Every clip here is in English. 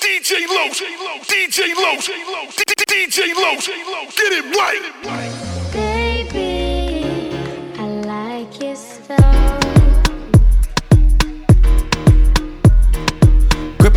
DJ Low, DJ Low, DJ Low, DJ Low, get it right.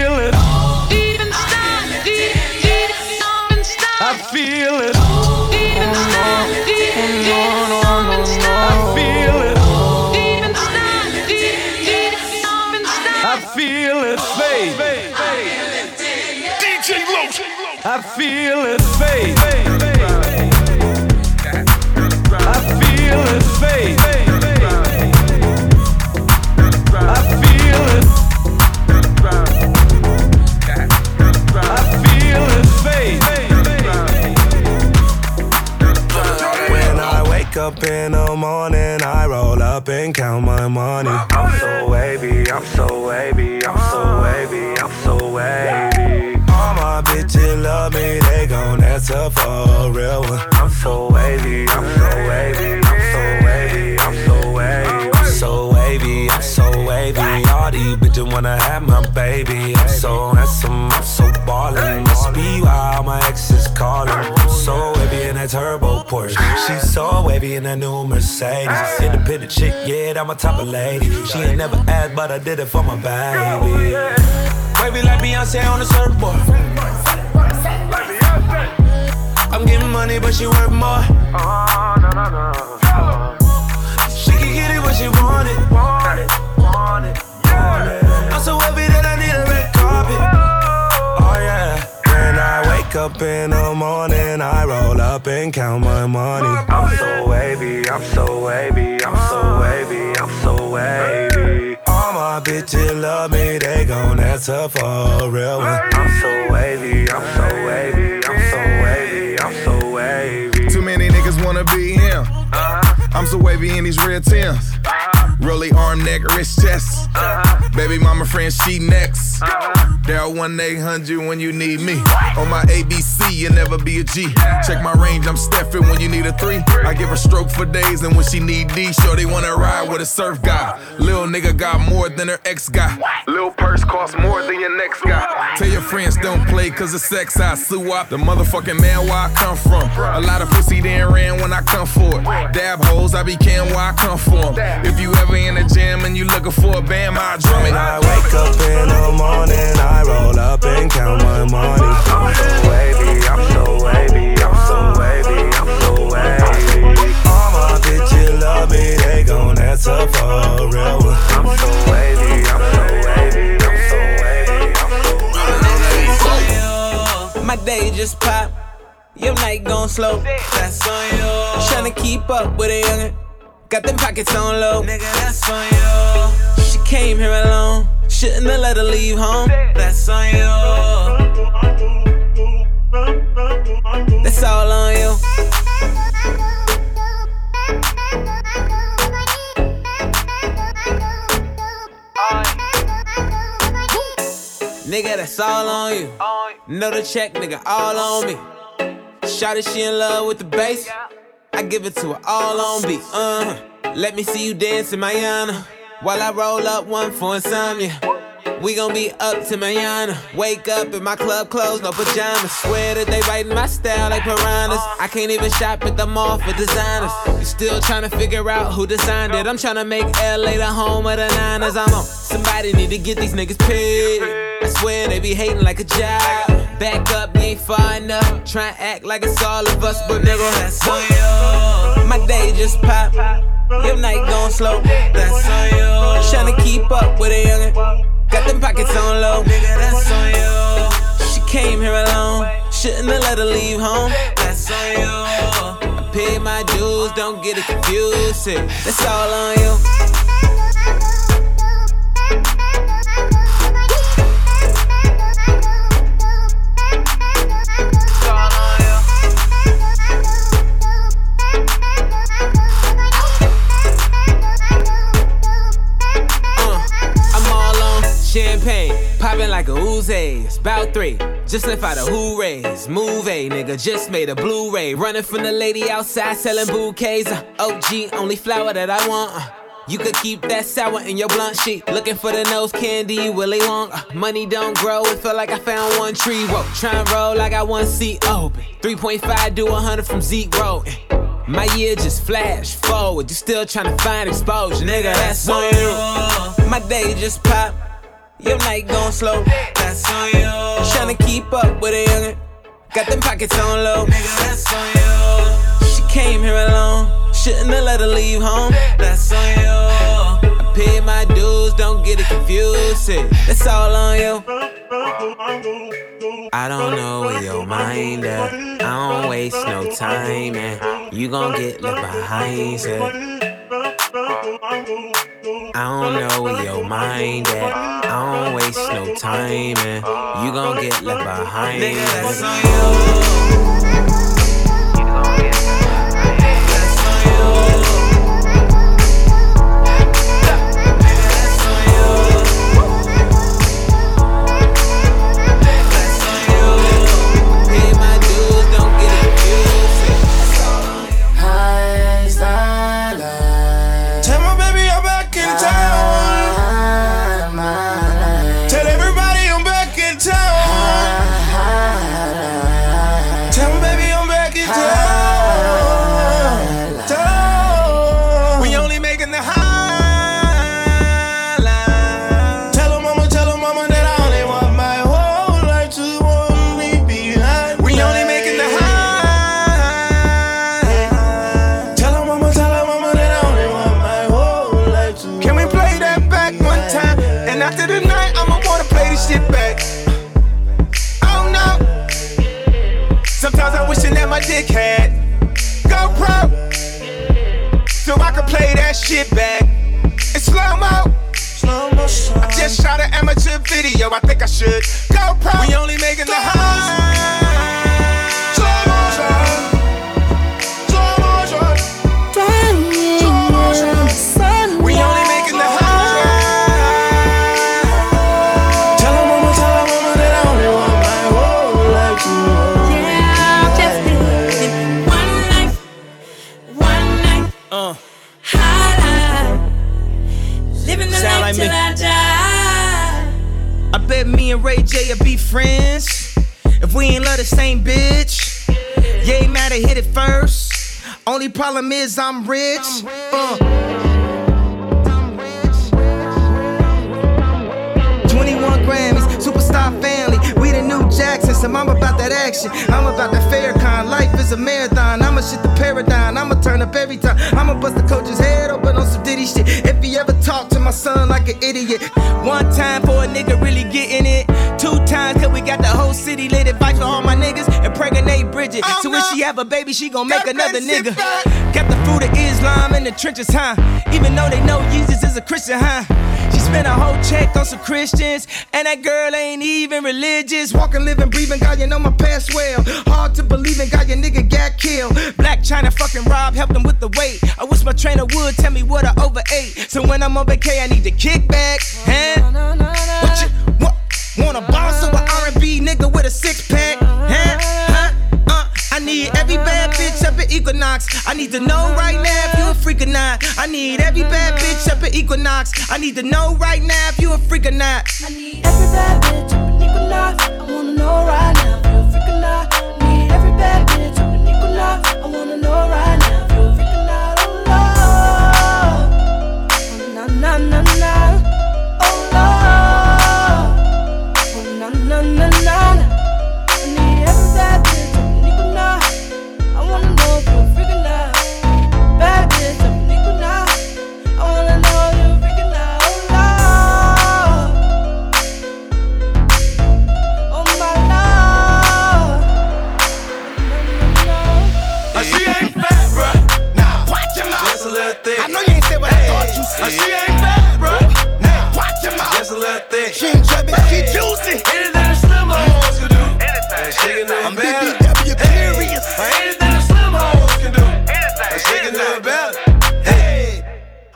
Feel it. Deep inside, deep, deep, deep. I feel it. Deep inside, deep, deep, deep. I feel it. Deep inside, deep, deep, deep. I feel it. Fade. DJ Low. I feel it. Fade. And count my money. I'm so wavy, I'm so wavy, I'm so wavy, I'm so wavy. All my bitches love me, they gon' that's a real one. I'm so wavy, I'm so wavy, I'm so wavy, I'm so wavy. I'm so wavy, I'm so wavy. All these bitches wanna have my baby. I'm so handsome, I'm so ballin'. Must be why all my exes callin'. So wavy in that turbo Porsche. She's so wavy in that new Mercedes. Independent chick, yeah, I'm a type of lady. She ain't never asked, but I did it for my baby. Wavy like Beyonce on the surfboard. I'm getting money, but she worth more. She can get it when she want it. I'm up in the morning, I roll up and count my money. I'm so wavy, I'm so wavy, I'm so wavy, I'm so wavy. All my bitches love me, they gon' answer for a real one. I'm so wavy, I'm so wavy, I'm so wavy in these red Tims. Really arm, neck, wrist, chest. Baby mama friend, she next. Dial 1 800 when you need me. On my ABC, you never be a G. Check my range, I'm Steffin when you need a three. I give her stroke for days, and when she need D, sure they wanna ride with a surf guy. Lil nigga got more than her ex guy. Lil purse costs more than your next guy. Tell your friends don't play cause of sex. I sue up the motherfucking man where I come from. A lot of pussy then ran when I come for it. Dab hoes, I be can where I come from. If you ever in the gym and you looking for a band, I drum it. I wake up in the morning, I roll up and count my money. I'm so wavy, I'm so wavy, I'm so wavy, I'm so wavy. All my bitches love me, they gon' answer for real. I'm so wavy, I'm so wavy, I'm so wavy, I'm so wavy. My day just pop. Your night gon' slow. That's on you. Tryna keep up with a youngin'. Got them pockets on low. Nigga, that's on you. She came here alone. Shouldn't have let her leave home. That's on you. That's all on you. Nigga, that's all on you. Know the check, nigga, all on me. Shawty, she in love with the bass. I give it to her all on beat. Uh, let me see you dance in Mayana. While I roll up one for insomnia. We gon' be up to Mayana. Wake up in my club clothes, no pajamas. Swear that they biting my style like piranhas. I can't even shop at the mall for designers. You still tryna figure out who designed it. I'm tryna make LA the home of the Niners. I'm on. Somebody need to get these niggas paid. I swear they be hating like a job. Back up, ain't far enough. Try act like it's all of us, but nigga, that's on you. My day just pop. Your night gon' slow. That's on you. Tryna keep up with a youngin'. Got them pockets on low. Nigga, that's on you. She came here alone. Shouldn't have let her leave home. That's on you. I paid my dues, don't get it confused. That's all on you. Popping like a Uzi. It's about three. Just left out a hoorays. Move A, nigga. Just made a Blu-ray. Running from the lady outside selling bouquets. Uh, OG, only flower that I want. Uh, you could keep that sour in your blunt sheet. Looking for the nose candy, Willy Wonka. Money don't grow, it feel like I found one tree. Whoa, try and roll like I one seat open. 3.5 do 100 from zero. My year just flash forward. You still tryna find exposure, nigga. That's on you. My day just pop. Your night going slow. That's on you. Tryna keep up with a youngin'. Got them pockets on low. Nigga, that's on you. She came here alone. Shouldn't have let her leave home. That's on you. I paid my dues, don't get it confused. That's all on you. I don't know where your mind at. I don't waste no time, and you gon' get left behind. Shit. I don't know where your mind at. I don't waste no time, and you gon' get left behind. Nigga, that's on you. Amateur video, I think I should. GoPro. We only making the house. We only making the house. Tell her mama, tell her mama that I only want my whole life Yeah, just living one life, one night, Uh, high life, living the Sound life like till me. I bet me and Ray J will be friends if we ain't love the same bitch. Yeah, matter hit it first. Only problem is I'm rich. Uh. 21 Grammys, superstar family. We the new Jacksons, and I'm about that action. I'm about that fair kind. Life is a marathon. I'ma shit the paradigm. I'ma turn up every time. I'ma bust the coach's head open on some ditty shit. If he ever talk to my son like an idiot. One time for a nigga really getting it. Two times cause we got the whole city lit. Advice for all my niggas and pregnant Bridget. so when she have a baby, she gon' make another nigga. Got the food of Islam in the trenches, huh? Even though they know Jesus is a Christian, huh? She spent a whole check on some Christians, and that girl ain't even religious. Walking, living, breathing, God, you know my past well. Hard to believe in, God, your nigga got killed. Black China fucking Rob helped him with the weight. I wish my trainer would tell me what I overate. So when I'm on vacay, I need to kick back. Huh? What you what? Want a boss or a R&B nigga with a six pack? Huh? I need every bad bitch up at Equinox. I need to know right now if you a freak or not. I need every bad bitch up at Equinox. I need to know right now if you a freak or not. I need every bad bitch up in Equinox. I wanna know right now if you a freak or not. I need every bad bitch up in Equinox. I wanna know right now if you a freak or not. Oh Lord, oh na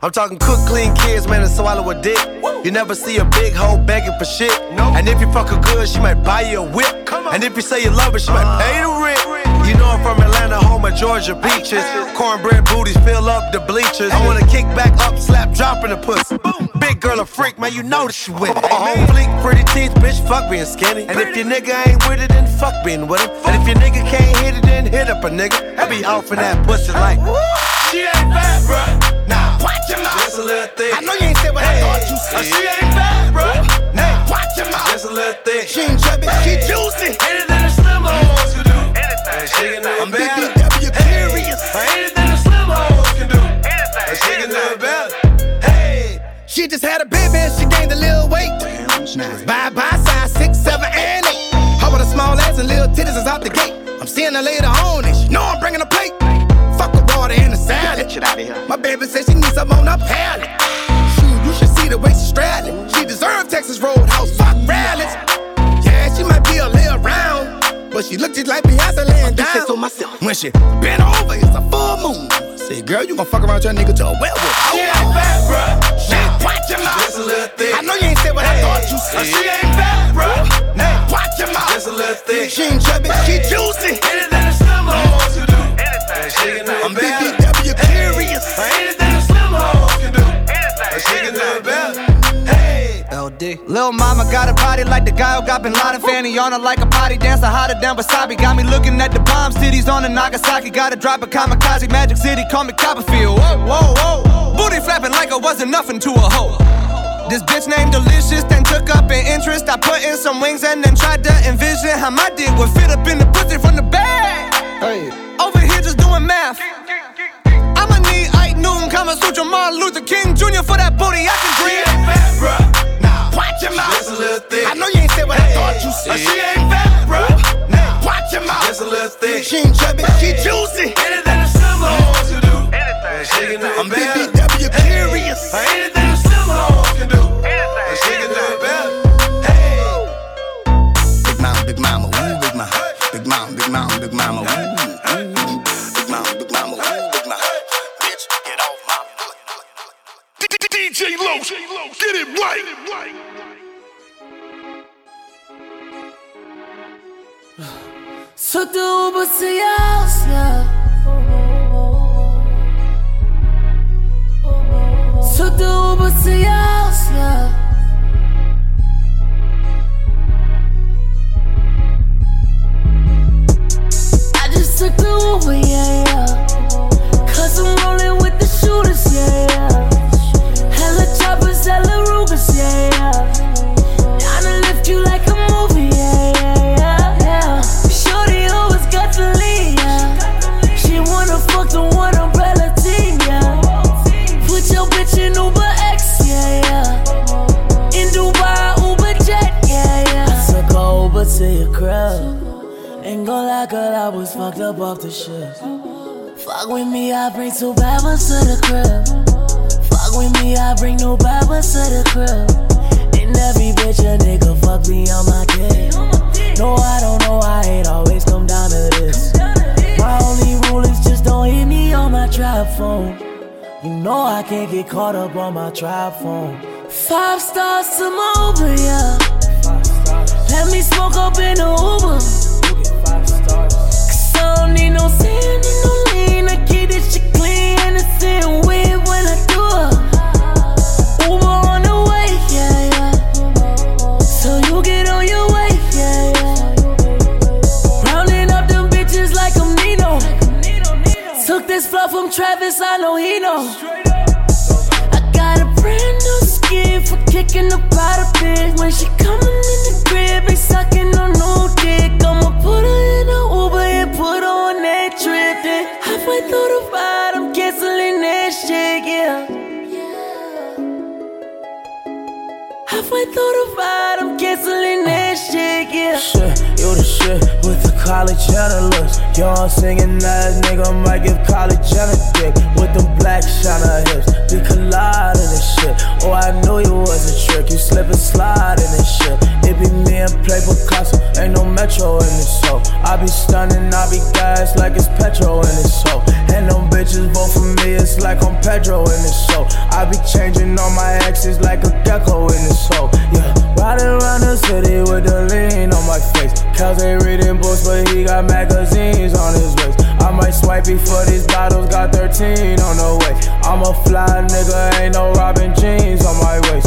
I'm talking cook, clean kids, man, and swallow a dick. You never see a big hoe begging for shit. And if you fuck her good, she might buy you a whip. And if you say you love her, she might uh. pay the rent. You know I'm from Atlanta, home of Georgia beaches. Cornbread booties fill up the bleachers. I wanna kick back up, slap, drop in the pussy. Big girl a freak, man, you know that she with it. On fleek, pretty teeth, bitch, fuck being skinny. And if your nigga ain't with it, then fuck being with him. And if your nigga can't hit it, then hit up a nigga. I be off in that pussy like. She ain't fat, bruh. Nah, watch your mouth. Just a little thick. I know you ain't said what I thought you said. she ain't fat, bruh. Nah, watch your mouth. Just a little thick. She ain't chubby, she juicy. Anything a slim hoes can do. Anything. She can do I'm better. BBW curious. Anything a slim hoes can do. Anything. She can do better. Hey. She just had a baby and she gained a little weight. Now it's bye bye size six, seven, and eight. How about a small ass and little titties is out the gate? I'm seeing her later on and she know I'm bringing a Shit out of here. My baby says she needs some on her palate. Shoot, you should see the way she's straddling. She deserves Texas Roadhouse. Fuck rallies. Yeah, she might be a little round, but she look just like Beyonce laying down. I say so myself. When she bent over, it's a full moon. Say, girl, you gon' fuck around your nigga to a werewolf. She ain't fat, bruh. She watch your mouth. Just a little thick. I know you ain't said what I thought you said. she ain't fat, bruh. Nah, watch your mouth. Just a little thick. She ain't chubby, she juicy. Anything Hey. LD. Lil mama got a body like the guy who got Bin Laden fanny on her like a potty dancer hotter than wasabi. Got me looking at the bomb cities on the Nagasaki. Gotta drop a kamikaze. Magic City, call me Copperfield. Whoa, whoa, whoa. Booty flapping like I wasn't nothing to a hoe. This bitch named Delicious, then took up an interest. I put in some wings and then tried to envision how my dick would fit up in the pussy from the back. Over here just doing math. I'ma need Ike Newton, Kama Sutra, Martin Luther King Jr. for that booty I can She breathe. ain't fat, bruh. Nah, watch your mouth. Just a little thick. I know you ain't said what I thought you said. she ain't fat, bruh. Nah, watch your mouth. Just a little real thick. She ain't trapping, she juicy. Anything a slim hoes can do. Anything. She can do it I'm better. BBW curious. Anything a slim hoes can do. Anything. She can do it better. Hey. Big mama, big mama, ooh, big mama. Big mama, big mama, big mama, ooh. DJ Los, get it right. Took the Uber to your house, yeah. Took the Uber to your house, yeah. I just took the Uber, yeah, yeah. Cause I'm rolling with the shooters, yeah, yeah. Lift you like a movie, yeah, yeah, yeah, always got. She wanna fuck the one umbrella team, yeah. Put your bitch in Uber X, yeah, yeah. In Dubai, Uber jet, yeah, yeah. Took to your crib. Ain't gon' lie, girl, I was fucked up off the shit. Fuck with me, I bring two bad to the crib. With me, I bring no bad to the crib. And every bitch a nigga fuck me on my dick. No, I don't know why it always come down to this. My only rule is just don't hit me on my trap phone. You know I can't get caught up on my trap phone. Five stars to my Uber, yeah. Let me smoke up in the Uber. Cause I don't need no sand and no lean. I keep this shit clean and it's in this fluff from Travis, I know he know. I got a brand new skin for kicking up out a bitch. When she coming in the crib, ain't sucking on no dick. I'ma put her in a Uber and put her on that trip. Then halfway through the ride, I'm canceling that shit, yeah. Halfway through the ride, I'm canceling that shit, yeah. Shit, you the shit with the college Jenner looks. Young singing that nigga might give college Jenner dick with them black shiner hips. We collide in this shit. Oh, I knew you was a trick. You slip and slide in this shit. It be me and play Picasso. Ain't no metro in this so. I be stunning, I be gas like it's petrol in this so. And them bitches vote for me, it's like I'm Pedro in this show. I be changing all my exes like a gecko in this so. Yeah, riding around the city with the lean on my face. Cause ain't reading books, but he got magazines on his waist. I might swipe before these bottles, got 13 on the way. I'm a fly nigga, ain't no Robin jeans on my waist.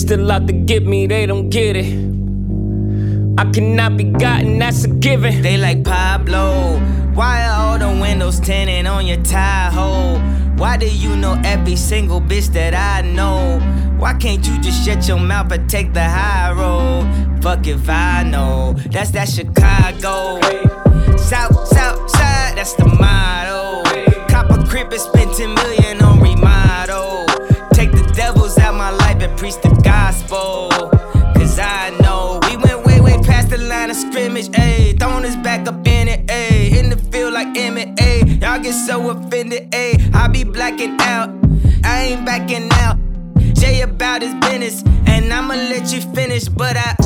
Still out to get me, they don't get it. I cannot be gotten, that's a given. They like Pablo. Why are all the windows tinted on your Tahoe? Why do you know every single bitch that I know? Why can't you just shut your mouth and take the high road? Fuck if I know. That's that Chicago. South, south side, that's the motto. Cop a and spend 10 million on remodel. Take the devil preach the gospel. Of ayy. Throwing his back up in it, ayy. In the field like Emmett. Y'all get so offended, ayy. I be blacking out, I ain't backing out. Jay about his business, and I'ma let you finish. But I,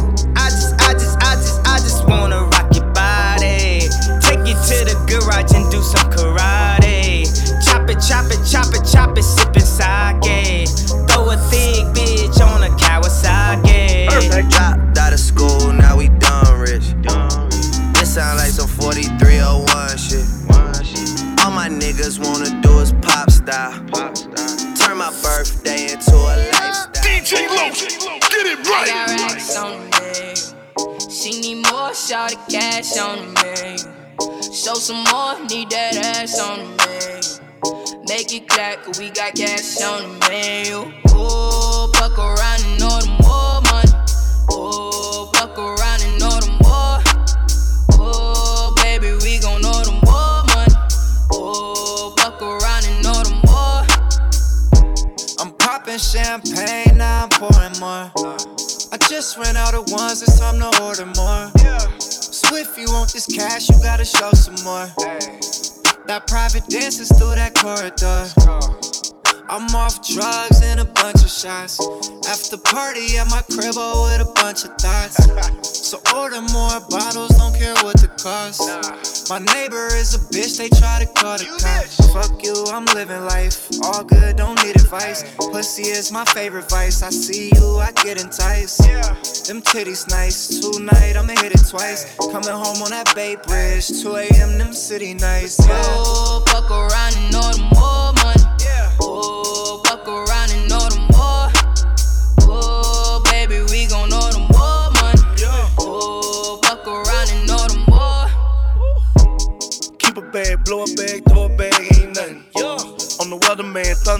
got cash on me. Ooh, fuck around and know the more money. Ooh, fuck around and know the more. Ooh, baby, we gon' know the more money. Ooh, fuck around and know the more. I'm popping champagne, now I'm pouring more. I just ran out of ones, it's time to order more. So if you want this cash, you gotta show some more. That private dances through that corridor. I'm off drugs and a bunch of shots. After party at my crib oh, with a bunch of thoughts. So order more bottles, don't care what the cost. My neighbor is a bitch, they try to call the cops. Fuck you, I'm living life. All good, don't need advice. Pussy is my favorite vice. I see you, I get enticed. Them titties nice. Tonight I'ma hit it twice. Coming home on that Bay Bridge. 2 a.m. them city nights. Yeah. Oh, fuck around and know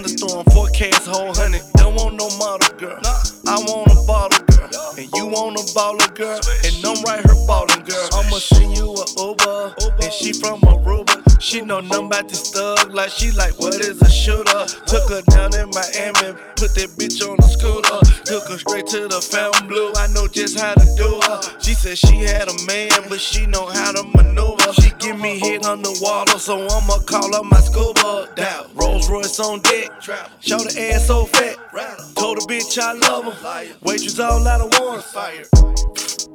thunderstorm, forecast, whole honey. Don't want no model girl. I want a bottle girl. And you want a baller girl. And I'm right here ballin' girl. I'ma send you a Uber. And she from Aruba. She know nothing about this thug. Like she like, what is a shooter? Took her down in Miami, put that bitch on the scooter. Took her straight to the fountain blue. I know just how to do her. She said she had a man, but she know how to maneuver. Me hit on the water, so I'ma call up my scuba. Down, Rolls Royce on deck. Show the ass so fat. Told the bitch I love her. Waitress all out of one.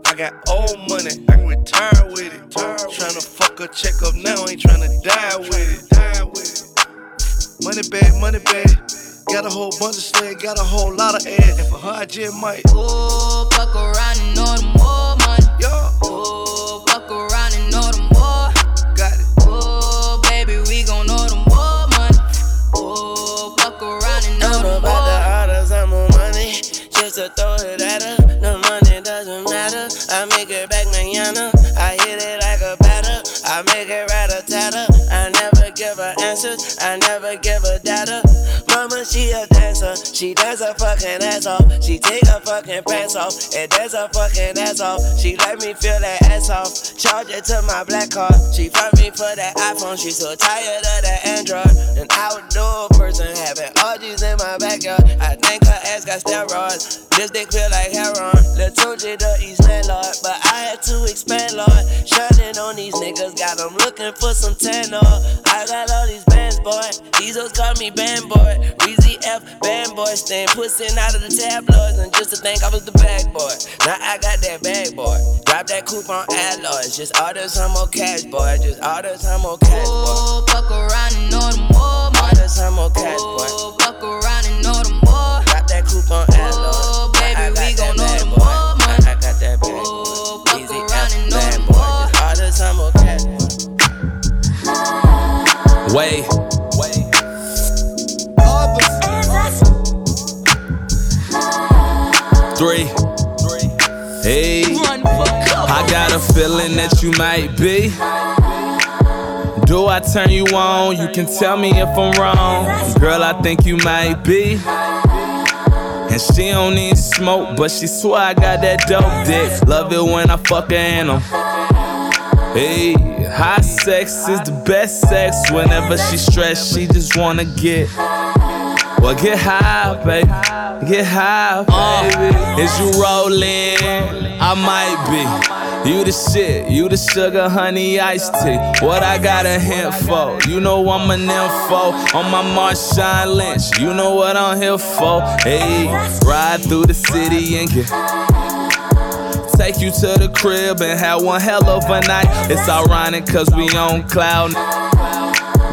I got old money, I can retire with it. Tryna fuck a check up now, ain't tryna die with it. Money bag, money bag. Got a whole bunch of slag, got a whole lot of ass. And for her, I just might. Oh, fuck around and know the more money. Oh, just to throw it at her. The money doesn't matter. I make it back manana. I hit it like a batter. I make it rat a tatter. I never give her answers. I never give her data. Mama, she a. She dance her fucking ass off. She take her fucking pants off and dance her fucking ass off. She let me feel that ass off. Charge it to my black card. She fuck me for that iPhone. She so tired of that Android. An outdoor person having orgies in my backyard. I think her ass got steroids. This dick feel like heroin. Tunji the East landlord, but I had to expand, Lord. Shining on these niggas, got them looking for some tan, Lord. I got all these bands, boy. These hoes call me band boy. Weezy F, band boy. Staying pussing out of the tabloids, and just to think I was the bag boy. Now I got that bag, boy. Drop that coupon alloys. Just order some more cash, boy. Just order some more cash, boy. Oh, fuck around and know the more money. Order some more cash, oh, boy. Oh, fuck around and know the more. Drop that coupon alloys. Oh, baby, I got we gon' that know the boy. more money. I got that bag, oh, boy. Oh, Easy F, and know bad the boy. more. Just order some more cash. Wait. Three. Hey. I got a feeling that you might be. Do I turn you on? You can tell me if I'm wrong. Girl, I think you might be. And she don't need smoke, but she swear I got that dope dick. Love it when I fuck her in 'em. Hey, high sex is the best sex. Whenever she stressed, she just wanna get. Well, get high, baby. get high, uh, baby. Is you rolling? I might be. You the shit, you the sugar, honey, iced tea. What I got a hint for? You know I'm an info on my Marshawn Lynch. You know what I'm here for? Hey, ride through the city and get take you to the crib and have one hell of a night. It's ironic cause we on cloud.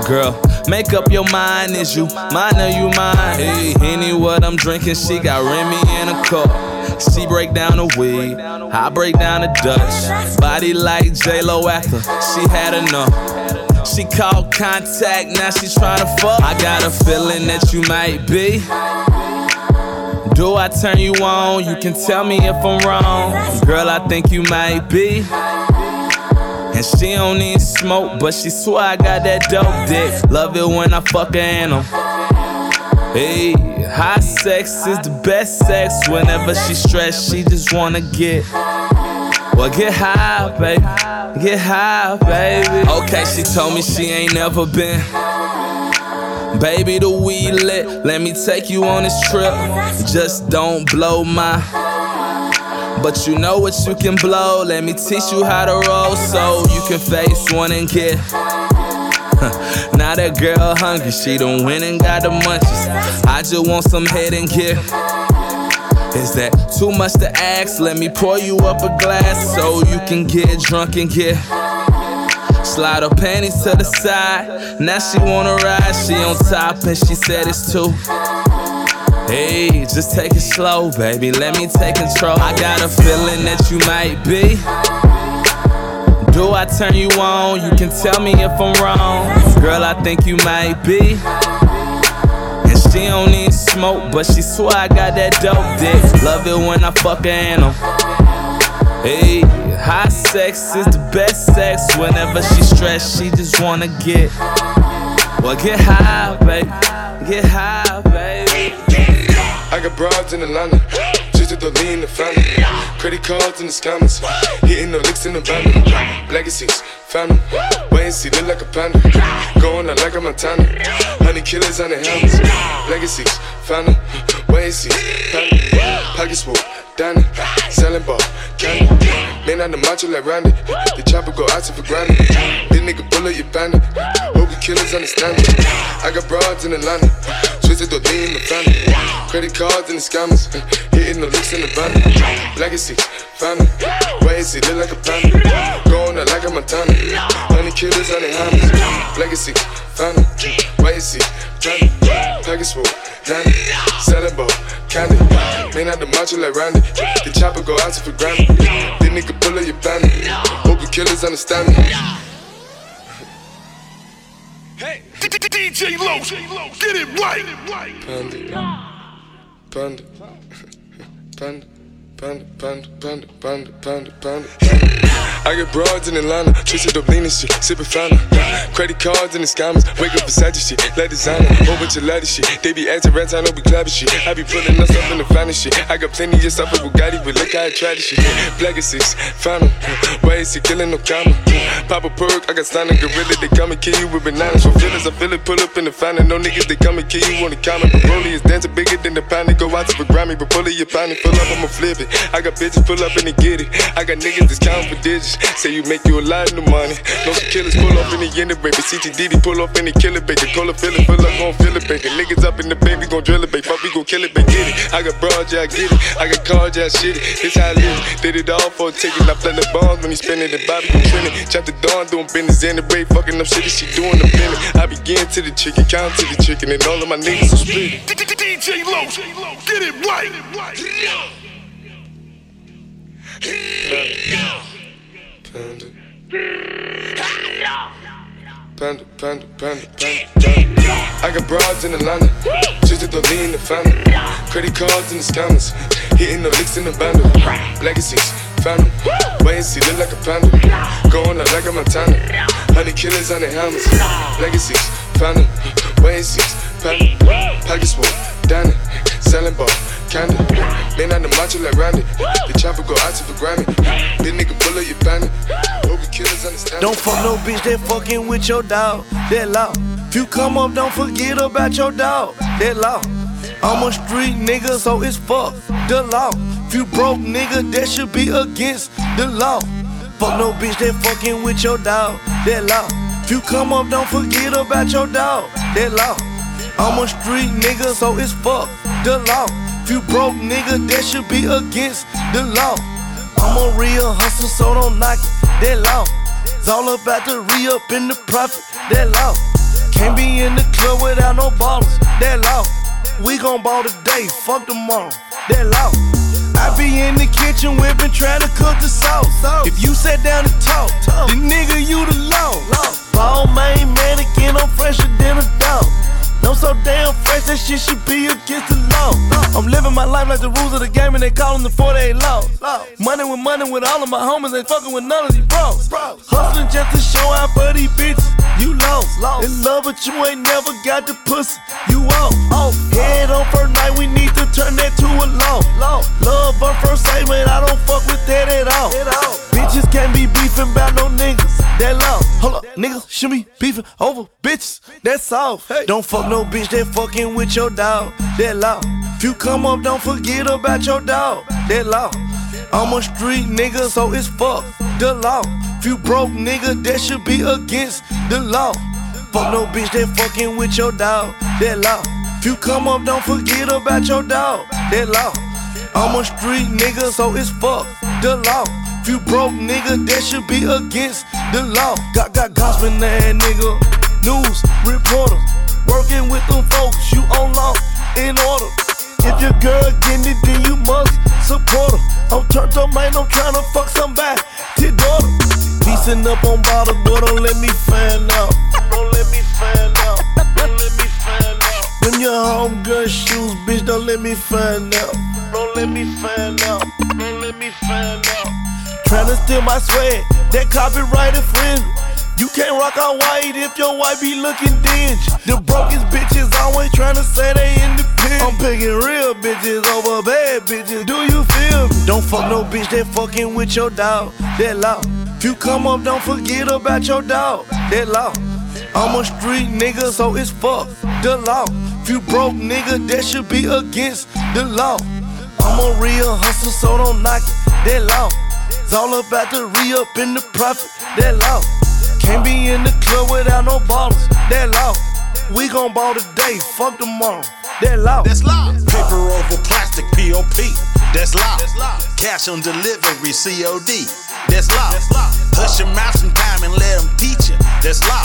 Girl, make up your mind, is you mine or you mine? Hey, any what I'm drinking, she got Remy in a cup. She break down the weed, I break down the Dutch. Body like J-Lo after she had enough. She called contact, now she to fuck. I got a feeling that you might be. Do I turn you on? You can tell me if I'm wrong. Girl, I think you might be. And she don't need smoke, but she swear I got that dope dick. Love it when I fuck her animal. Hey, high sex is the best sex. Whenever she stressed, she just wanna get. Well, get high, baby. Get high, baby. Okay, she told me she ain't never been. Baby, the weed lit. Let me take you on this trip. Just don't blow my. But you know what you can blow. Let me teach you how to roll so you can face one and get. now that girl hungry, she done went and got the munchies. I just want some head and get. Is that too much to ask? Let me pour you up a glass so you can get drunk and get. Slide her panties to the side. Now she wanna ride. She on top and she said it's too. Hey, just take it slow, baby. Let me take control. I got a feeling that you might be. Do I turn you on? You can tell me if I'm wrong. Girl, I think you might be. And she don't need smoke, but she swear I got that dope dick. Love it when I fuck her animal. Hey, high sex is the best sex. Whenever she stressed, she just wanna get. Well, get high, baby. Get high, baby. I got broads in Atlanta, just to the lean the family. Credit cards in the scammers, hitting the licks in the van. Legacies, family, wait and see, look like a panda. Going out like a Montana, honey killers on the helmets. Legacies, family, wait and see, family. Pockets full, Danny, selling ball, candy. On the macho like Randy, the chopper go out to for granted. This nigga bullet, you bandit. Hope you killers understand it. I got broads in Atlanta, twisted the lean in the family. Credit cards and the scammers, hitting the licks in the van. Legacy, family, wait and see, look like a panda. Going out like a Montana, honey killers on the hammers. Legacy, family, wait and see, family. Package full, Danny, ball, candy. Man out the macho like Randy, the chopper go out to for granted. This nigga pull up your bandit. Hope you killers understand me. Hey, DJ Low, get it right. Panda, panda, panda, panda, panda, panda, panda, panda, panda. I get broads in Atlanta, up lean and shit, sippin' fountain. Credit cards and the scammers, wake up beside the shit, like designer, whole bunch of ladder shit. They be acting rats, I know we clapping shit. I be pulling us up in the finest shit. I got plenty of stuff with Bugatti, but look how I try this shit. Black is six, why is he killing no comma? Pop a perk, I got stunning gorilla, they come and kill you with bananas. For feelings, I feel it, pull up in the fountain. No niggas, they come and kill you on the counter. But Broly is dancing bigger than the pound, they go out to the Grammy, but pull it, your pound, fill up, I'ma flip it. I got bitches pull up and they get it. I got niggas that's counting for digits. Say you make you a lot of money. No killers pull up in the end of baby. CTDD pull off in the killer baby. Call a feeling, fill up, gon' feel it, baby. Niggas up in the baby, gon' drill it, baby. Fuck, we gon' kill it, baby. Get it. I got broad, yeah, I get it. I got cards, yeah, I shit it. This how I live. Did it all for a ticket. I play the bombs when he spinning the Bobby gon' trend it. Chop the dawn, doing business in the break. Fucking up shit, she doing the minute. I begin to the chicken, count to the chicken, and all of my niggas are split. DJ Low, get it right. Panda. Panda, panda, panda, panda. I got broads in Atlanta, just to the lean the family. Credit cards in the scammers, hitting the licks in the bundle. Legacies, family, wait and see, look like a panda. Going out like a Montana, honey killers on the hammers. Legacies, family, wait and see. Pockets full, Danny, selling ball, candy. Man on the macho like Randy, the chopper go out to the Grammy. This nigga pull up your bandit. Hope killers understand. Don't fuck no bitch that fucking with your dog. That law. If you come up, don't forget about your dog. That law. I'm a street nigga, so it's fuck the law. If you broke nigga, that should be against the law. Fuck no bitch that fucking with your dog, that law. If you come up, don't forget about your dog, that law. I'm a street nigga, so it's fuck the law. If you broke nigga, that should be against the law. I'm a real hustler, so don't knock it, that law. It's all about the re up in the profit, that law. Can't be in the club without no ballers, that law. We gon' ball today, fuck tomorrow, that law. I be in the kitchen whipping, trying to cook the sauce. If you sat down and talk, the nigga you the law. Ball main mannequin, I'm fresher than a dog. I'm so damn fresh, that shit should be against the law. I'm living my life like the rules of the game, and they call them the 48 law. Money with money with all of my homies, ain't fucking with none of these bros. Hustling just to show out for these bitches. You lost. In love, but you ain't never got the pussy. You off. Head on first night, we need to turn that to a law. Love on first sight, man, I don't fuck with that at all. Bitches can't be beefing about no niggas. That law. Hold up, niggas should be beefing over bitches. That's off. Don't fuck no bitch that fucking with your dog. That law. If you come up, don't forget about your dog. That law. I'm a street nigga, so it's fuck the law. If you broke nigga, that should be against the law. Fuck no bitch that fucking with your dog. That law. If you come up, don't forget about your dog. That law. I'm a street nigga, so it's fuck the law. If you broke nigga, that should be against the law. Got got gospel ass nigga, news reporter, working with them folks. You on law in order. If your girl getting it, then you must support her. I'm turned up, man. I'm trying to fuck somebody. T daughter, piecing up on bottle, boy. Don't let me find out. Don't let me find out. Don't let me find out. Them your homegirl shoes, bitch. Don't let me find out. Don't let me find out. Don't let me find out. Tryna steal my swag, that copyright infringement. You can't rock out white if your wife be looking dingy. The brokest bitches always tryna say they independent. I'm picking real bitches over bad bitches. Do you feel me? Don't fuck no bitch that fucking with your dog. That law. If you come up, don't forget about your dog. That law. I'm a street nigga, so it's fuck the law. If you broke nigga, that should be against the law. I'm a real hustler, so don't knock it. That law. It's all about the re up in the profit. That law. Can't be in the club without no ballers. That law. We gon' ball today, fuck tomorrow. That law. That's law. Paper over plastic, POP. That's law. Cash on delivery, COD. That's law. Hush your mouth sometime and let them teach you. That's law.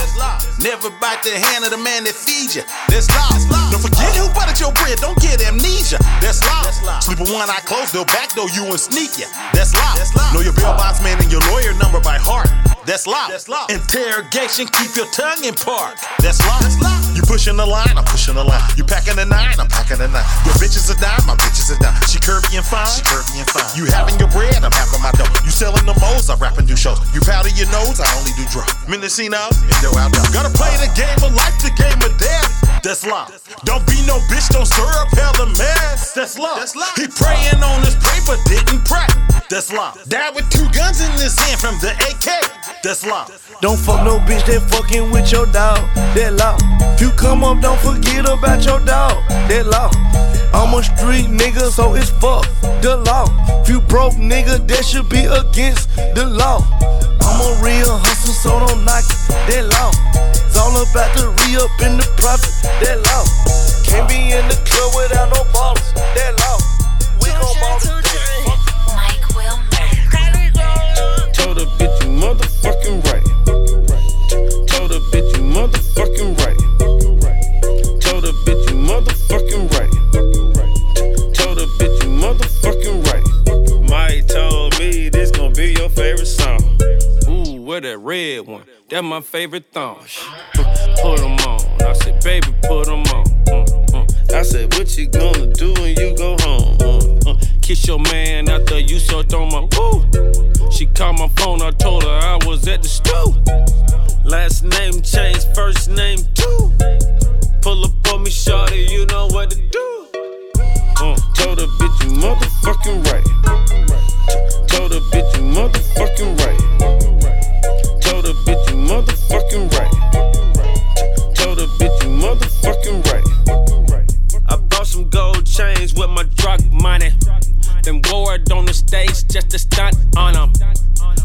Never bite the hand of the man that feeds you. That's law. Don't forget who buttered your bread. Don't get amnesia. That's law. Sleep with one eye closed, they'll backdoor you and sneak you. That's law. Know your bail bondsman and your lawyer number by heart. That's law. Interrogation, keep your tongue in park. That's law. You pushing the line, I'm pushing the line. You packing the nine, I'm packing the nine. Your bitch is a dime, my bitch is a dime. She curvy and fine, she curvy and fine. You having your bread, I'm having my dough. You selling the I rap and do shows. You powder your nose, I only do drugs. Mendocino, Indo out there. Gotta play the game of life, the game of death. That's law. Don't be no bitch, don't stir up hell the mess. That's law. He praying on his paper, didn't pray. That's law. Died with two guns in his hand from the AK. That's law. Don't fuck no bitch that fucking with your dog. That law. If you come up, don't forget about your dog. That law. I'm a street nigga, so it's fuck the law. If you broke nigga, that should be against the law. I'm a real hustler, so don't knock it. That law. It's all about the re up in the profit. That law. Can't be in the club without no ballers. That law. We gon' ball red one? That my favorite thong. Put 'em on. I said, baby, put 'em on. Mm, mm. I said, what you gonna do when you go home? Mm. Kiss your man after you sucked on my woo. She called my phone, I told her I was at the stool. Last name changed, first name too. Pull up on me, shawty, you know what to do. Uh, told her bitch you motherfucking right. Told her bitch you motherfucking right. Told a bitch you motherfucking right. Told a bitch you motherfucking right. I bought some gold chains with my drug money. Then wore it on the stage just to stunt on them.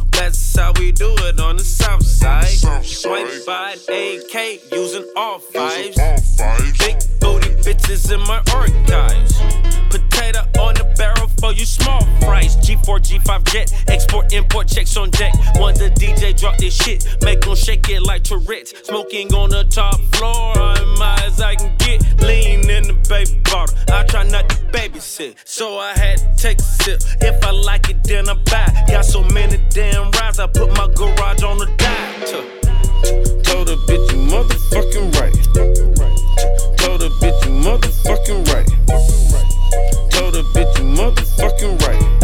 That's how we do it on the south side. Swipe by AK using all fives. Big booty bitches in my archive. G4, G5 jet, export, import checks on deck. When the DJ drop this shit, make them shake it like Tourette's. Smoking on the top floor, I'm high as I can get. Lean in the baby bottle. I try not to babysit, so I had to take a sip. If I like it, then I buy. Got so many damn rides, I put my garage on the dive. Told a bitch you motherfucking right. Told a bitch you motherfucking right. Told a bitch you motherfucking right.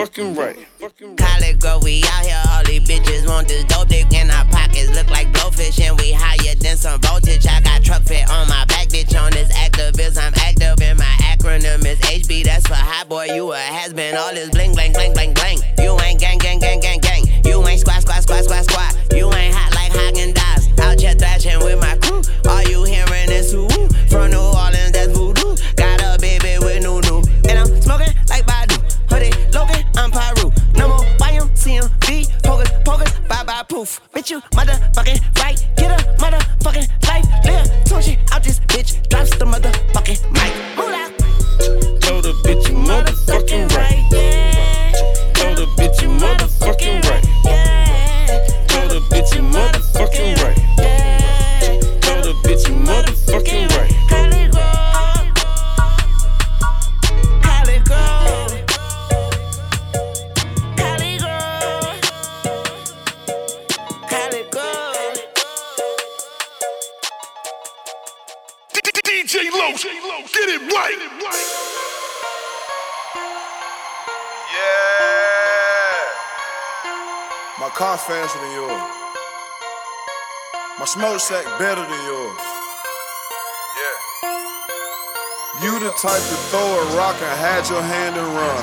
Told a bitch you motherfucking right. College girl, we out here. All these bitches want this dope dick in our pockets. Look like blowfish, and we higher than some voltage. I got truck fit on my back, bitch. On this activist, I'm active, and my acronym is HB. That's for hot boy. You a has been. All this bling, bling, bling, bling, bling. You ain't gang, gang, gang, gang, gang. You ain't squat, squat, squat, squat, squat. You ain't hot like Häagen-Dazs. Out here thrashing with my You motherfucking right. Get a motherfucking life. Live two shit out this bitch. Drops the motherfucking mic. Car faster than yours. My smoke sack better than yours. Yeah. You the type to throw a rock and hide your hand and run.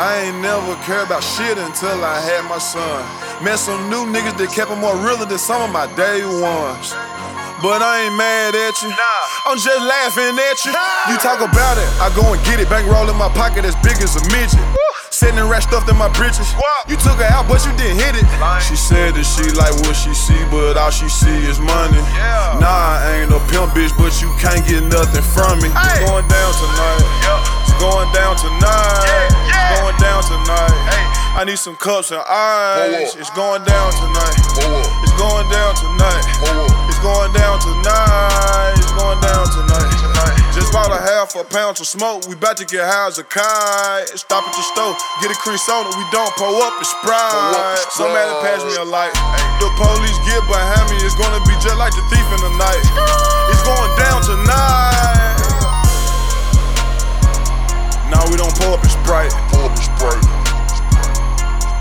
I ain't never cared about shit until I had my son. Met some new niggas that kept it more realer than some of my day ones. But I ain't mad at you. Nah. I'm just laughing at you. Nah. You talk about it, I go and get it. Bankroll in my pocket as big as a midget. Sitting rat stuffed in my britches. You took her out, but you didn't hit it. She said that she like what she see, but all she see is money. Nah, I ain't no pimp bitch, but you can't get nothing from me. It's going down tonight. It's going down tonight. It's going down tonight. I need some cups and ice. It's going down tonight. It's going down tonight. It's going down tonight. It's going down tonight. Just bought a half a pound of smoke. We about to get high as a kite. Stop at the store, get a cream soda. We don't pull up the sprite. Somebody pass me a light. The police get behind me. It's gonna be just like the thief in the night. It's going down tonight. Now we don't pull up in Sprite. Pull up in Sprite.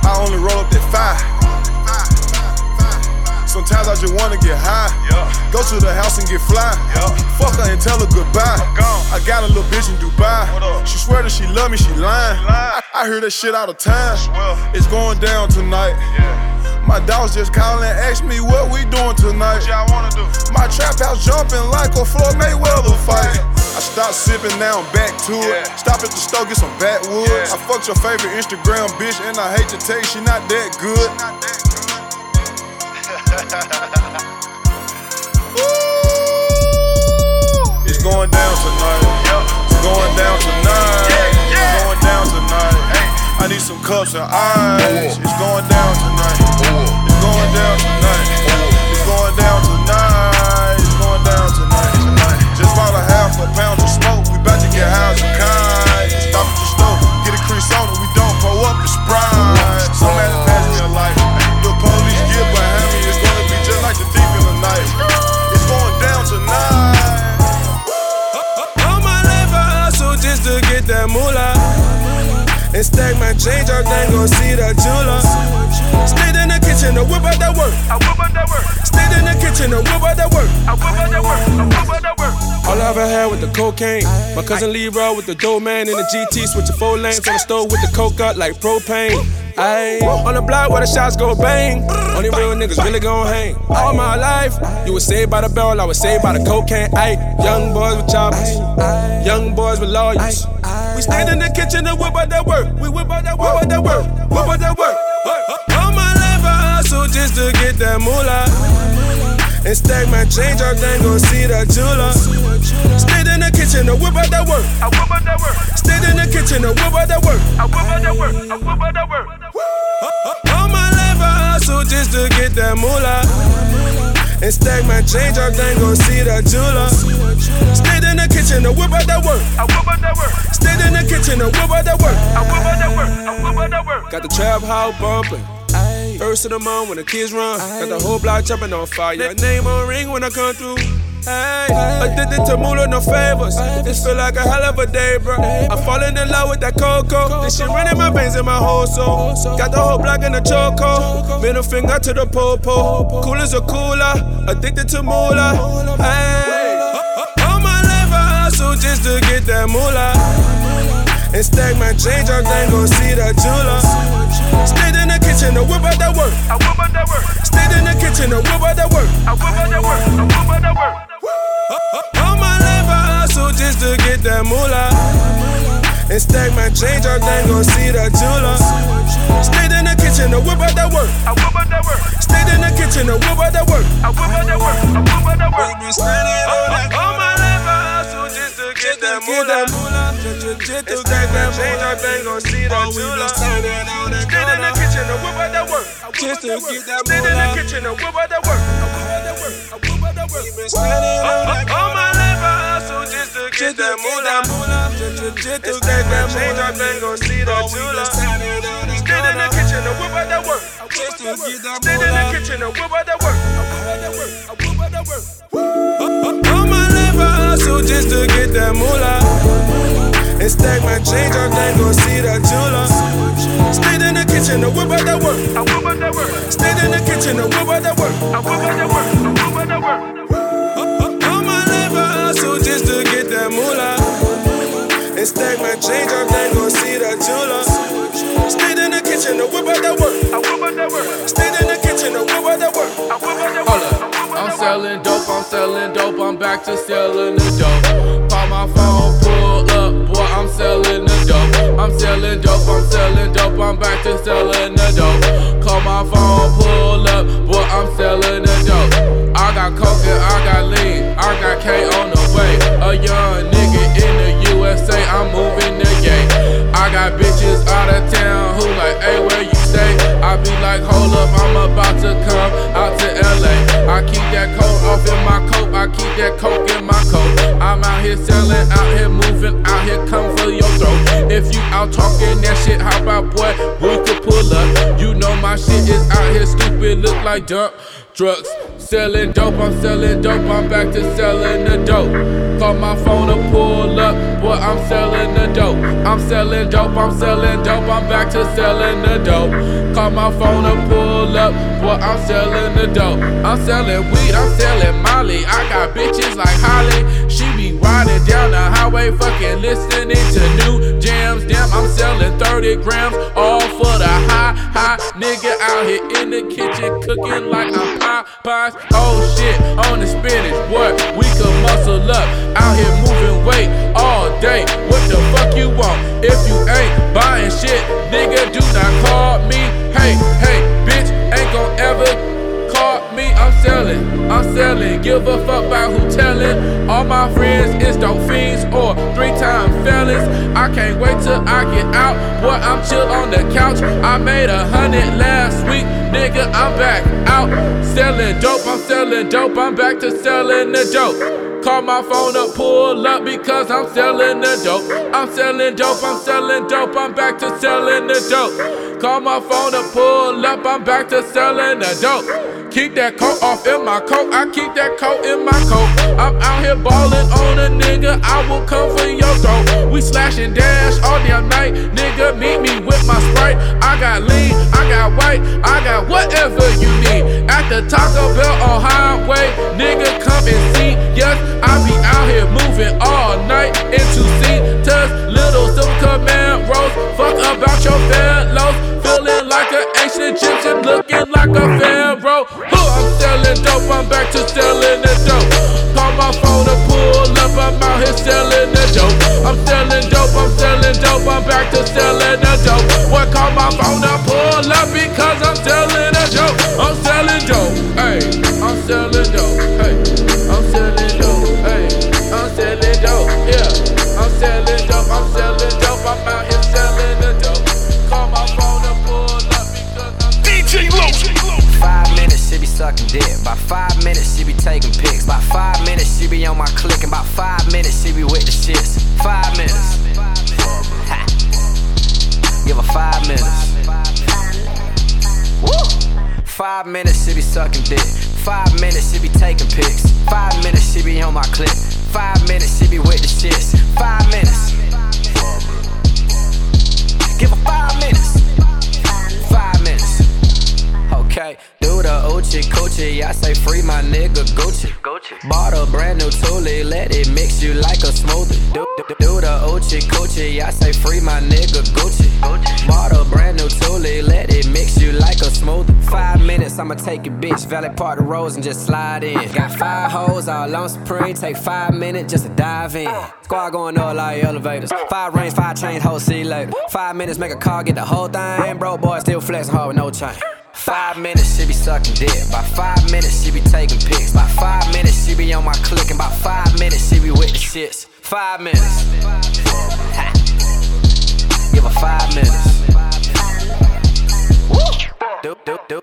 I only roll up that five. Sometimes I just wanna get high. Go to the house and get fly. Fuck her and tell her goodbye. I got a little bitch in Dubai. She swear that she love me, she lying. I, I hear that shit all the time. It's going down tonight. My dogs just call and ask me what we doing tonight. My trap house jumping like a Floyd Mayweather fight. I stopped sipping, now I'm back to it. Stop at the store, get some backwoods. I fucked your favorite Instagram bitch, and I hate to tell you she not that good. It's going down tonight. It's going down tonight. It's going down tonight. I need some cups and ice. It's going down tonight. It's going down tonight. It's going down tonight. It's going down tonight. Just bought a half a pound And stack my change up, then go see the jeweler. Stayed in the kitchen to whip out that work. I whip out that work. Stayed in the kitchen to whip out that work. I whip out that work. I whip out that work. All I ever had with the cocaine. My cousin Leroy with the dough man in the GT, switching four lanes on the stove with the coke up like propane. Ayy, on the block where the shots go bang. Only real niggas really gon' hang. All my life, you was saved by the barrel, I was saved by the cocaine. Ayy, young boys with choppers, young boys with lawyers. We stand in the kitchen and whip out that work. We whip out that whip out that work. Whip out that work. All my life I hustle just to get that moolah. And stack my change up, then go see the jeweler. Stayed in the kitchen and whip out that work. I whip out that work. Stayed in the kitchen and whip out that work. I whip out that work. I whip out that work. All my life I hustle just to get that moolah. And stack my change up, then go see the jeweler. Stayed in the kitchen and whip out that work. I whip out that work. Stayed in the kitchen and whip out that work. I whip out that work. I whip out that work. Got the trap house bumping. First of the month when the kids run. Got the whole block jumping on fire. Your name on ring when I come through. Hey, addicted to moolah, no favors. This feel like a hell of a day, bro. I'm falling in love with that cocoa. This shit running my veins in my whole soul. Got the whole block in the choco. Middle finger to the popo. Cool as a cooler. Addicted to moolah. Hey, all my life I hustle just to get that moolah. And stack my change up, then go see the jeweler. Stayed in the kitchen to whip out that work. I whip out that work. Stayed in the kitchen to whip out that work. I whip out that work. I whip out that work. All my life I hustle just to get that moolah. And stack my change up, then go see the jeweler. Stayed in the kitchen to whip out that work. I whip out that work. Stayed in the kitchen to whip out that work. I whip out that work. I whip out that work. All my life I hustle just to get that moolah. Just to stack that change up, then go see the jeweler. Stayed in the kitchen to whip out that work. Just to get that moolah. Stayed in the kitchen to whip out that work. I whip out that work. I. All my life I hustle just to get that moolah. Just to stack that change up, then go see the jeweler. Stayed in the kitchen to whip that work. Just to get that Stayed in the kitchen to whip out that work. I. I. All my life I hustle just to get that moolah. And stack my change up, then go see the jeweler. Stayed in the kitchen to whip out that work. I whip out that work. Stayed in the kitchen. I whip out that work. I whip out that work. All my life I hustle just to get that moolah. And stack my change up, then go see the jeweler. Stayed in the kitchen to whip out that work. I whip out that work. Stayed in the kitchen to whip out that work. I whip out that work. I'm selling dope, I'm selling dope, I'm back to selling the dope. Call my phone, pull up, boy, I'm selling the dope. I'm selling dope, I'm selling dope, I'm back to selling the dope. Call my phone, pull up, boy, I'm selling the dope. Got coke and I got lean, I got K on the way. A young nigga in the USA, I'm moving the gate. I got bitches out of town who like, hey, where you stay? I be like, hold up, I'm about to come out to LA. I keep that coat off in my coat, I keep that coke in my coat. I'm out here selling, out here moving, out here come for your throat. If you out talking that shit, how about boy, we could pull up. You know my shit is out here stupid, look like dump drugs. Selling dope, I'm selling dope, I'm back to selling the dope. Call my phone to pull up, boy, I'm selling the dope. I'm selling dope, I'm selling dope, I'm back to selling the dope. Call my phone to pull up, boy, I'm selling the dope. I'm selling weed, I'm selling Molly. I got bitches like Holly. She riding down the highway, fucking listening to new jams. Damn, I'm selling 30 grams, all for the high, high nigga out here in the kitchen cooking like I'm Popeyes. Oh shit, on the spinach, what? We could muscle up, out here moving weight all day. What the fuck you want? If you ain't buying shit, nigga, do not call me. Hey, hey, bitch, ain't gon' ever me. I'm selling, I'm selling. Give a fuck about who tellin'. All my friends is dope fiends or three time felons. I can't wait till I get out. Boy, I'm chill on the couch. I made a hundred last week. Nigga, I'm back out selling dope. I'm selling dope. I'm back to selling the dope. Call my phone up, pull up because I'm selling the dope. I'm selling dope. I'm selling dope. I'm back to selling the dope. Call my phone up, pull up. I'm back to selling the dope. Keep that coat off in my coat. I keep that coat in my coat. I'm out here ballin' on a nigga. I will come for your throat. We slash and dash all damn night. Nigga, meet me with my sprite. I got lean, got white, I got whatever you need. At the Taco Bell on highway, nigga, come and see. Yes, I be out here moving all night into seaters, little silver commandos. Fuck about your fellows, feeling like an ancient Egyptian, looking like a pharaoh. Who I'm selling dope, I'm back to selling the dope. Call my phone to pull up, I'm out here selling the dope. I'm selling dope, I'm selling dope, I'm back to selling the dope. What call my phone? sucking dick. By five minutes, she be taking pics. By five minutes, she be on my click. And by five minutes, she be with the shits. Five minutes. Give her five minutes. Woo! Five minutes, she be sucking dick. Five minutes, she be taking pics. Five minutes, she be on my click. Five minutes, she be with the shits. Five minutes. Give her five minutes. Uchi Coochie. I say free my nigga Gucci. Bought a brand new Thule, let it mix you like a smoothie. Do, do, do the Uchi Coochie. I say free my nigga Gucci. Bought a brand new Thule, let it mix you like a smoothie. Five minutes, I'ma take your bitch, valet park the roads and just slide in. Got five hoes all on Supreme, take five minutes just to dive in. Squad going up like elevators. Five rings, five chains, whole see later. Five minutes, make a call, get the whole thing. Bro, boy, still flexing hard with no chain. Five minutes, she be sucking dick. By five minutes, she be taking pics. By five minutes, she be on my click. And by five minutes, she be with the shits. Five minutes. Ha. Give her five minutes. Woo. Do, do, do,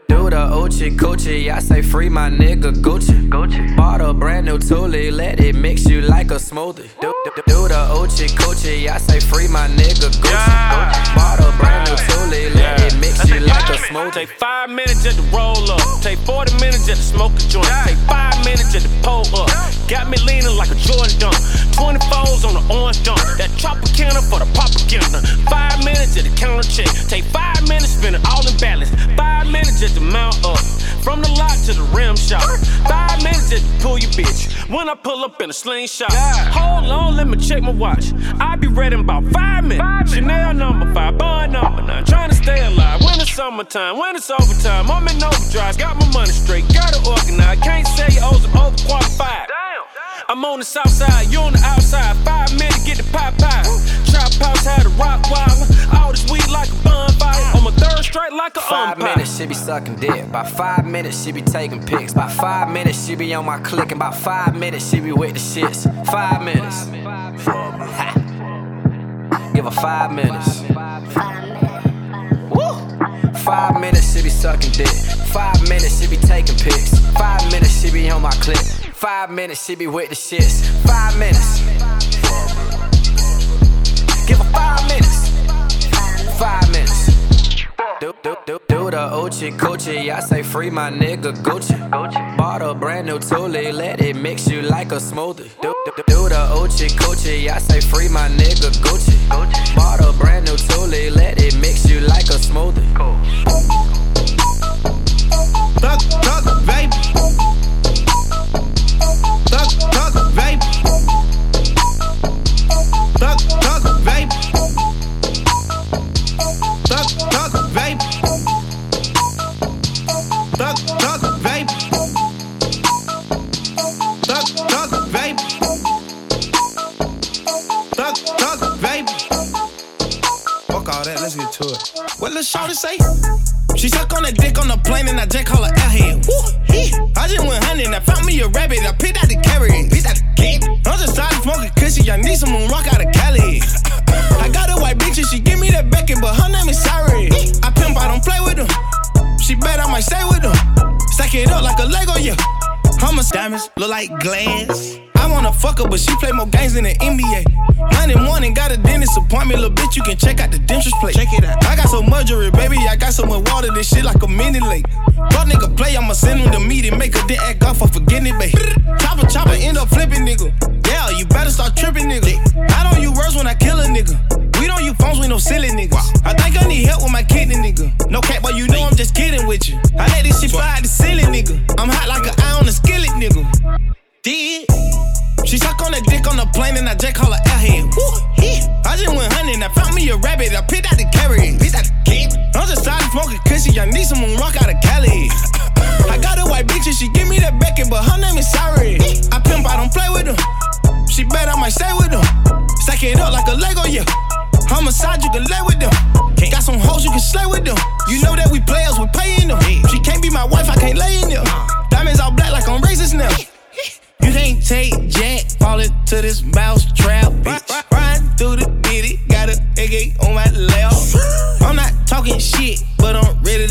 the Uchi Coochie. I say free my nigga Gucci. Gucci. Bought a brand new Thule, let it mix you like a smoothie. Do, do, do, the Uchi Coochie. I say free my nigga Gucci. Gucci. Bought a brand new Thule, let it mix you like a smoothie. Take five minutes just to roll up. Take 40 minutes just to smoke a joint. Take five minutes just to pull up. Got me leaning like a Jordan dunk. 24s on the orange dunk. That chopper counter for the propaganda. Five minutes just to counter check. Take five minutes, spin it all in balance. Five minutes just to mount up. From the lot to the rim shot. Five minutes just to pull your bitch. When I pull up in a slingshot. Hold on, let me check my watch. I'll be ready in about five minutes. Chanel number five, bond number nine. Trying to stay alive. When it's summertime, when it's overtime. I'm in overdrive, got my money straight, got it organized. Can't say you owe some overqualified. I'm on the south side, you on the outside. Five minutes, get the pie pie. Trap house had a rock wild. All this weed like a bonfire. On my third straight like a Five umpire. minutes, she be sucking dick. By five minutes, she be taking pics. By five minutes, she be on my click. And by five minutes, she be with the shits. Five minutes. Give her five minutes. Woo. Five minutes, she be sucking dick. Five minutes, she be taking pics. Five minutes, she be on my clip. Five minutes, she be with the shits. Five minutes. Give her five minutes. Five minutes. Do, do, do, do the Uchi Coochie. I say free my nigga Gucci. Bought a brand new Thule, let it mix you like a smoothie. Do, do, do the Uchi Coochie. I say free my nigga Gucci. Bought a brand new Thule, let it mix you like a smoothie. Thug, look like glass. I wanna fuck her, but she play more games than the NBA. Monday morning, got a dentist appointment, little bitch. You can check out the dentist plate. Check it out. I got so much jewelry, baby. I got so much water, this shit like a mini lake. Fuck nigga play, I'ma send him the meeting, make her then act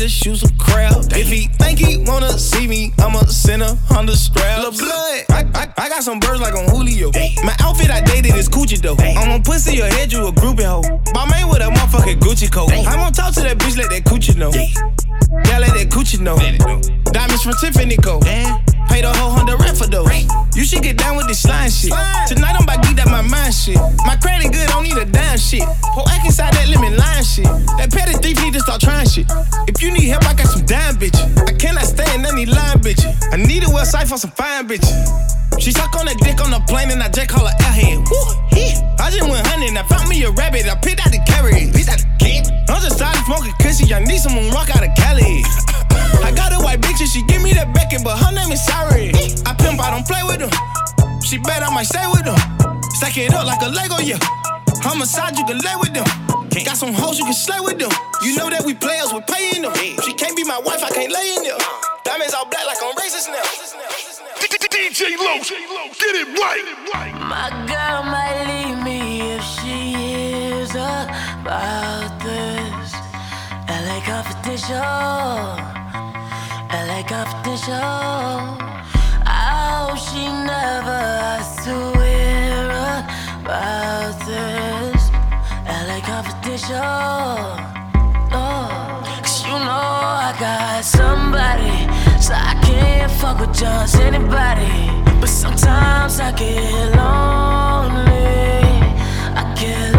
To shoot some crowd. If he think he wanna see me, I'ma send a Honda strap. Lil' blood, I, I, I got some birds like on Julio. My outfit I dated is Coochie though. I'm a pussy, your head, you a groupie hoe. My man with a motherfucking Gucci coat. I'm gonna talk to that bitch, let that coochie know. Yeah, let that coochie know. Diamonds from Tiffany Co. Pay the whole hundred rent for those. You should get down with this slime shit. I need a website for some fine bitches. She suck on that dick on the plane and I jack call her airhead. Woo, yeah. I just went hunting, I found me a rabbit, I picked out the carrot, picked out the kid. I'm just tired of smoking cushy, I need someone rock out of Cali. I got a white bitch and she give me that Beckett, but her name is Sorry. I pimp, I don't play with them. She bet I might stay with them. Stack it up like a Lego, yeah. Homicide, you can lay with them. Got some hoes, you can slay with them. You know that we players, we paying them. She can't be my wife, I can't lay in there. Diamonds all black like I'm racist now. DJ Los, get it right. My girl might leave me if she hears about this. LA Confidential. LA Confidential. I oh, hope she never has to hear about this. LA Confidential. No. Oh, Cause you know I got somebody. So I can't fuck with just anybody. But sometimes I get lonely. I get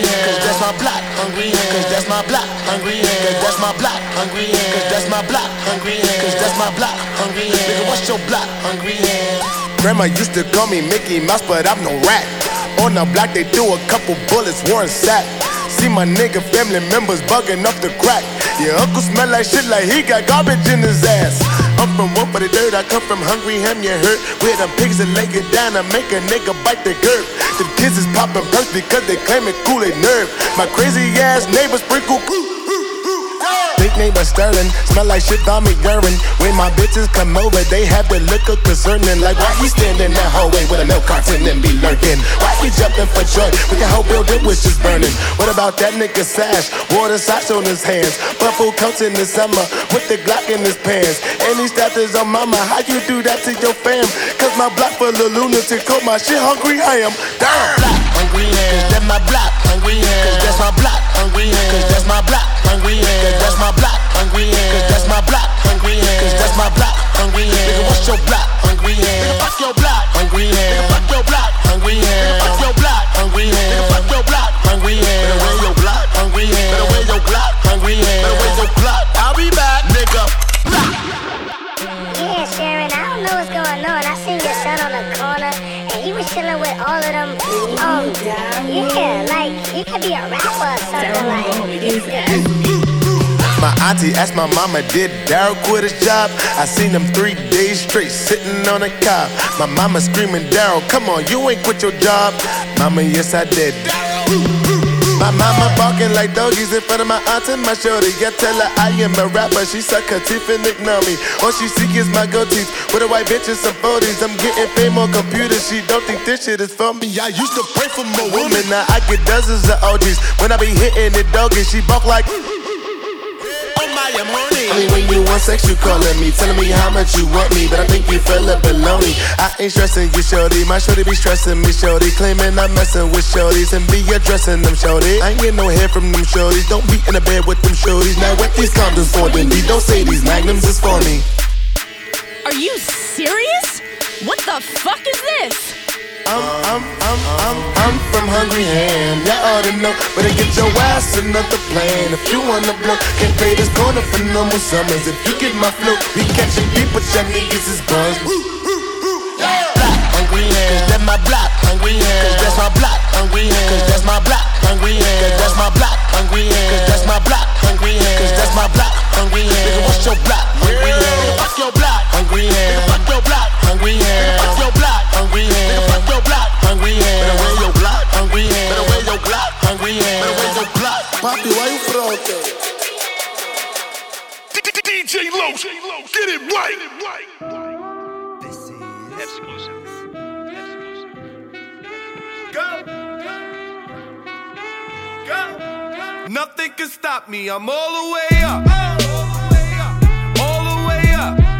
hands. Cause that's my block, hungry hands. Cause that's my block, hungry hands. Cause that's my block, hungry hands. Cause that's my block, hungry hands. Cause that's my block, hungry hands. Cause that's my block, hungry hands. Nigga, what's your block, hungry hands? Grandma used to call me Mickey Mouse, but I'm no rat. On the block, they threw a couple bullets, Warren Sapp. See my nigga family members bugging up the crack. Your uncle smell like shit like he got garbage in his ass. I'm from one for the dirt, I come from hungry ham, you hurt. Where them pigs that lay it down and make a nigga bite the curb. The kids is popping perks because they claim it cool they nerve. My crazy ass neighbors sprinkle. Big neighbor Sterling, smell like shit on me urine. When my bitches come over, they have the look of concerning. Like, why he standing in that hallway with a milk carton and be lurking? Why he jumping for joy? with the whole building was just burning. What about that nigga Sash? Water socks on his hands. Buffalo coats in the summer with the Glock in his pants. And he his own mama. How you do that to your fam? Cause my block full of lunatic. Call my shit hungry I am. Damn. Block, hungry. Cause that's my block, hungry hands. Cause that's my block, hungry hands. Cause that's my block, hungry hands. Cause that's my block, hungry hands. Cause that's my block, hungry hands. Cause that's my block, hungry hands. Nigga, what's your block, hungry hands? Nigga, fuck your block, hungry hands. Nigga, fuck your block, hungry hands. Nigga, fuck your block, hungry hands. Nigga, fuck your block, hungry hands. Better wear your block, hungry hands. Better wear your block, hungry hands. Better wear your block. I'll be back, nigga. Yeah, Sharon, I don't know what's going and I seen your son on the corner, and he was chilling with all of them. Yeah, like you could be a rapper or something like. My auntie asked my mama, did Daryl quit his job? I seen him three days straight sitting on a cop. My mama screaming, Daryl, come on, you ain't quit your job. Mama, yes, I did. My mama barking like doggies in front of my aunt and my shorty. I tell her I am a rapper. She suck her teeth and ignore me. All she seek is my gold teeth. With a white bitch and some 40s. I'm getting fame on computers. She don't think this shit is for me. I used to pray for more women. Now I get dozens of OGs. When I be hitting it doggy, she bark like. Mean, when you want sex, you calling me, telling me how much you want me, but I think you fell up me. I ain't stressing you, shorty. My shorty be stressing me, shorty. Claiming I'm messing with shorties and be addressing them, shorty. I ain't get no hair from them shorties. Don't be in the bed with them shorties. Now what these condoms for, then D? Don't say these magnums is for me. Are you serious? What the fuck is this? I'm, I'm, I'm, I'm, I'm from Hungry Ham. Y'all ought to know. Better get your ass another plane. If you wanna blow, can't pay this corner for no more summers. If you get my flow, we catching people, y'all niggas is buzz. Hungry Ham. That's my block, Hungry Ham. Cause that's my block, Hungry Ham. Cause that's my block, Hungry Ham. Cause that's my block, Hungry Ham. Cause that's my block, Hungry Ham. Cause that's my block, Hungry Ham. Nigga, what's your block, Hungry Ham? Fuck your block, Hungry Ham. Fuck your block, Hungry Ham. Fuck your block, Hungry Ham. Nigga, fuck your block, Hungry Ham. Better wear your block, Hungry Ham. Better wear your block, Hungry Ham. Better wear your block. Papi, why you fronte? DJ Low, get it right. This is exclusive. Nothing can stop me. I'm all the way up. All the way up. I'm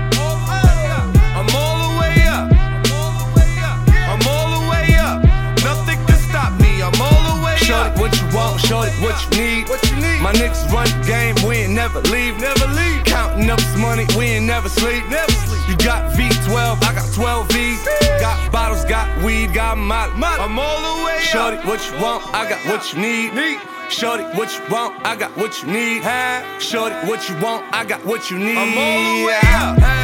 Shorty, what you want? Shorty, what you need? What you need? My niggas run the game. We ain't never leave. Never leave. Counting up this money. We ain't never sleep. Never sleep. You got V12. I got 12 V's. Got bottles. Got weed. Got molly. I'm all the way up. Shorty, what you want? I got what you need. Need. Shorty, what you want? I got what you need. Shorty, what you want? I got what you need. I'm all the way up.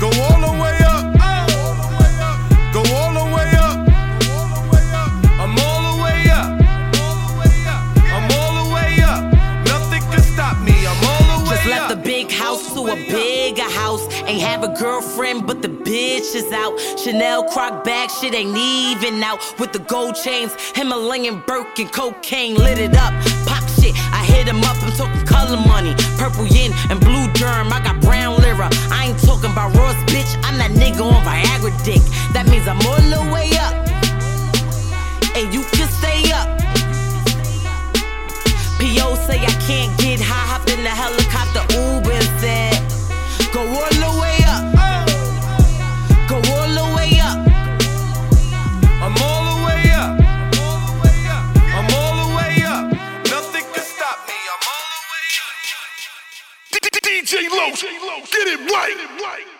Go all the way up. Go all the way up. I'm all the way up. I'm all the way up. Nothing can stop me. I'm all the way Just left the big house to a bigger house. Ain't have a girlfriend, but the bitch is out. Chanel croc bag, shit ain't even out. With the gold chains, Himalayan Birkin, cocaine lit it up. Pop shit, I hit him up. I'm talking color money, purple yin and blue germ. I got brown lira. I ain't talking about Ross, bitch. I'm that nigga on Viagra dick. That means I'm all the way up. And you can stay up. P.O. say I can't get high, hop in the helicopter, Uber instead. Go all the way up. Go all the way up. I'm all the way up. I'm all the way up. Nothing can stop me. I'm all the way up. DJ Low, get it right.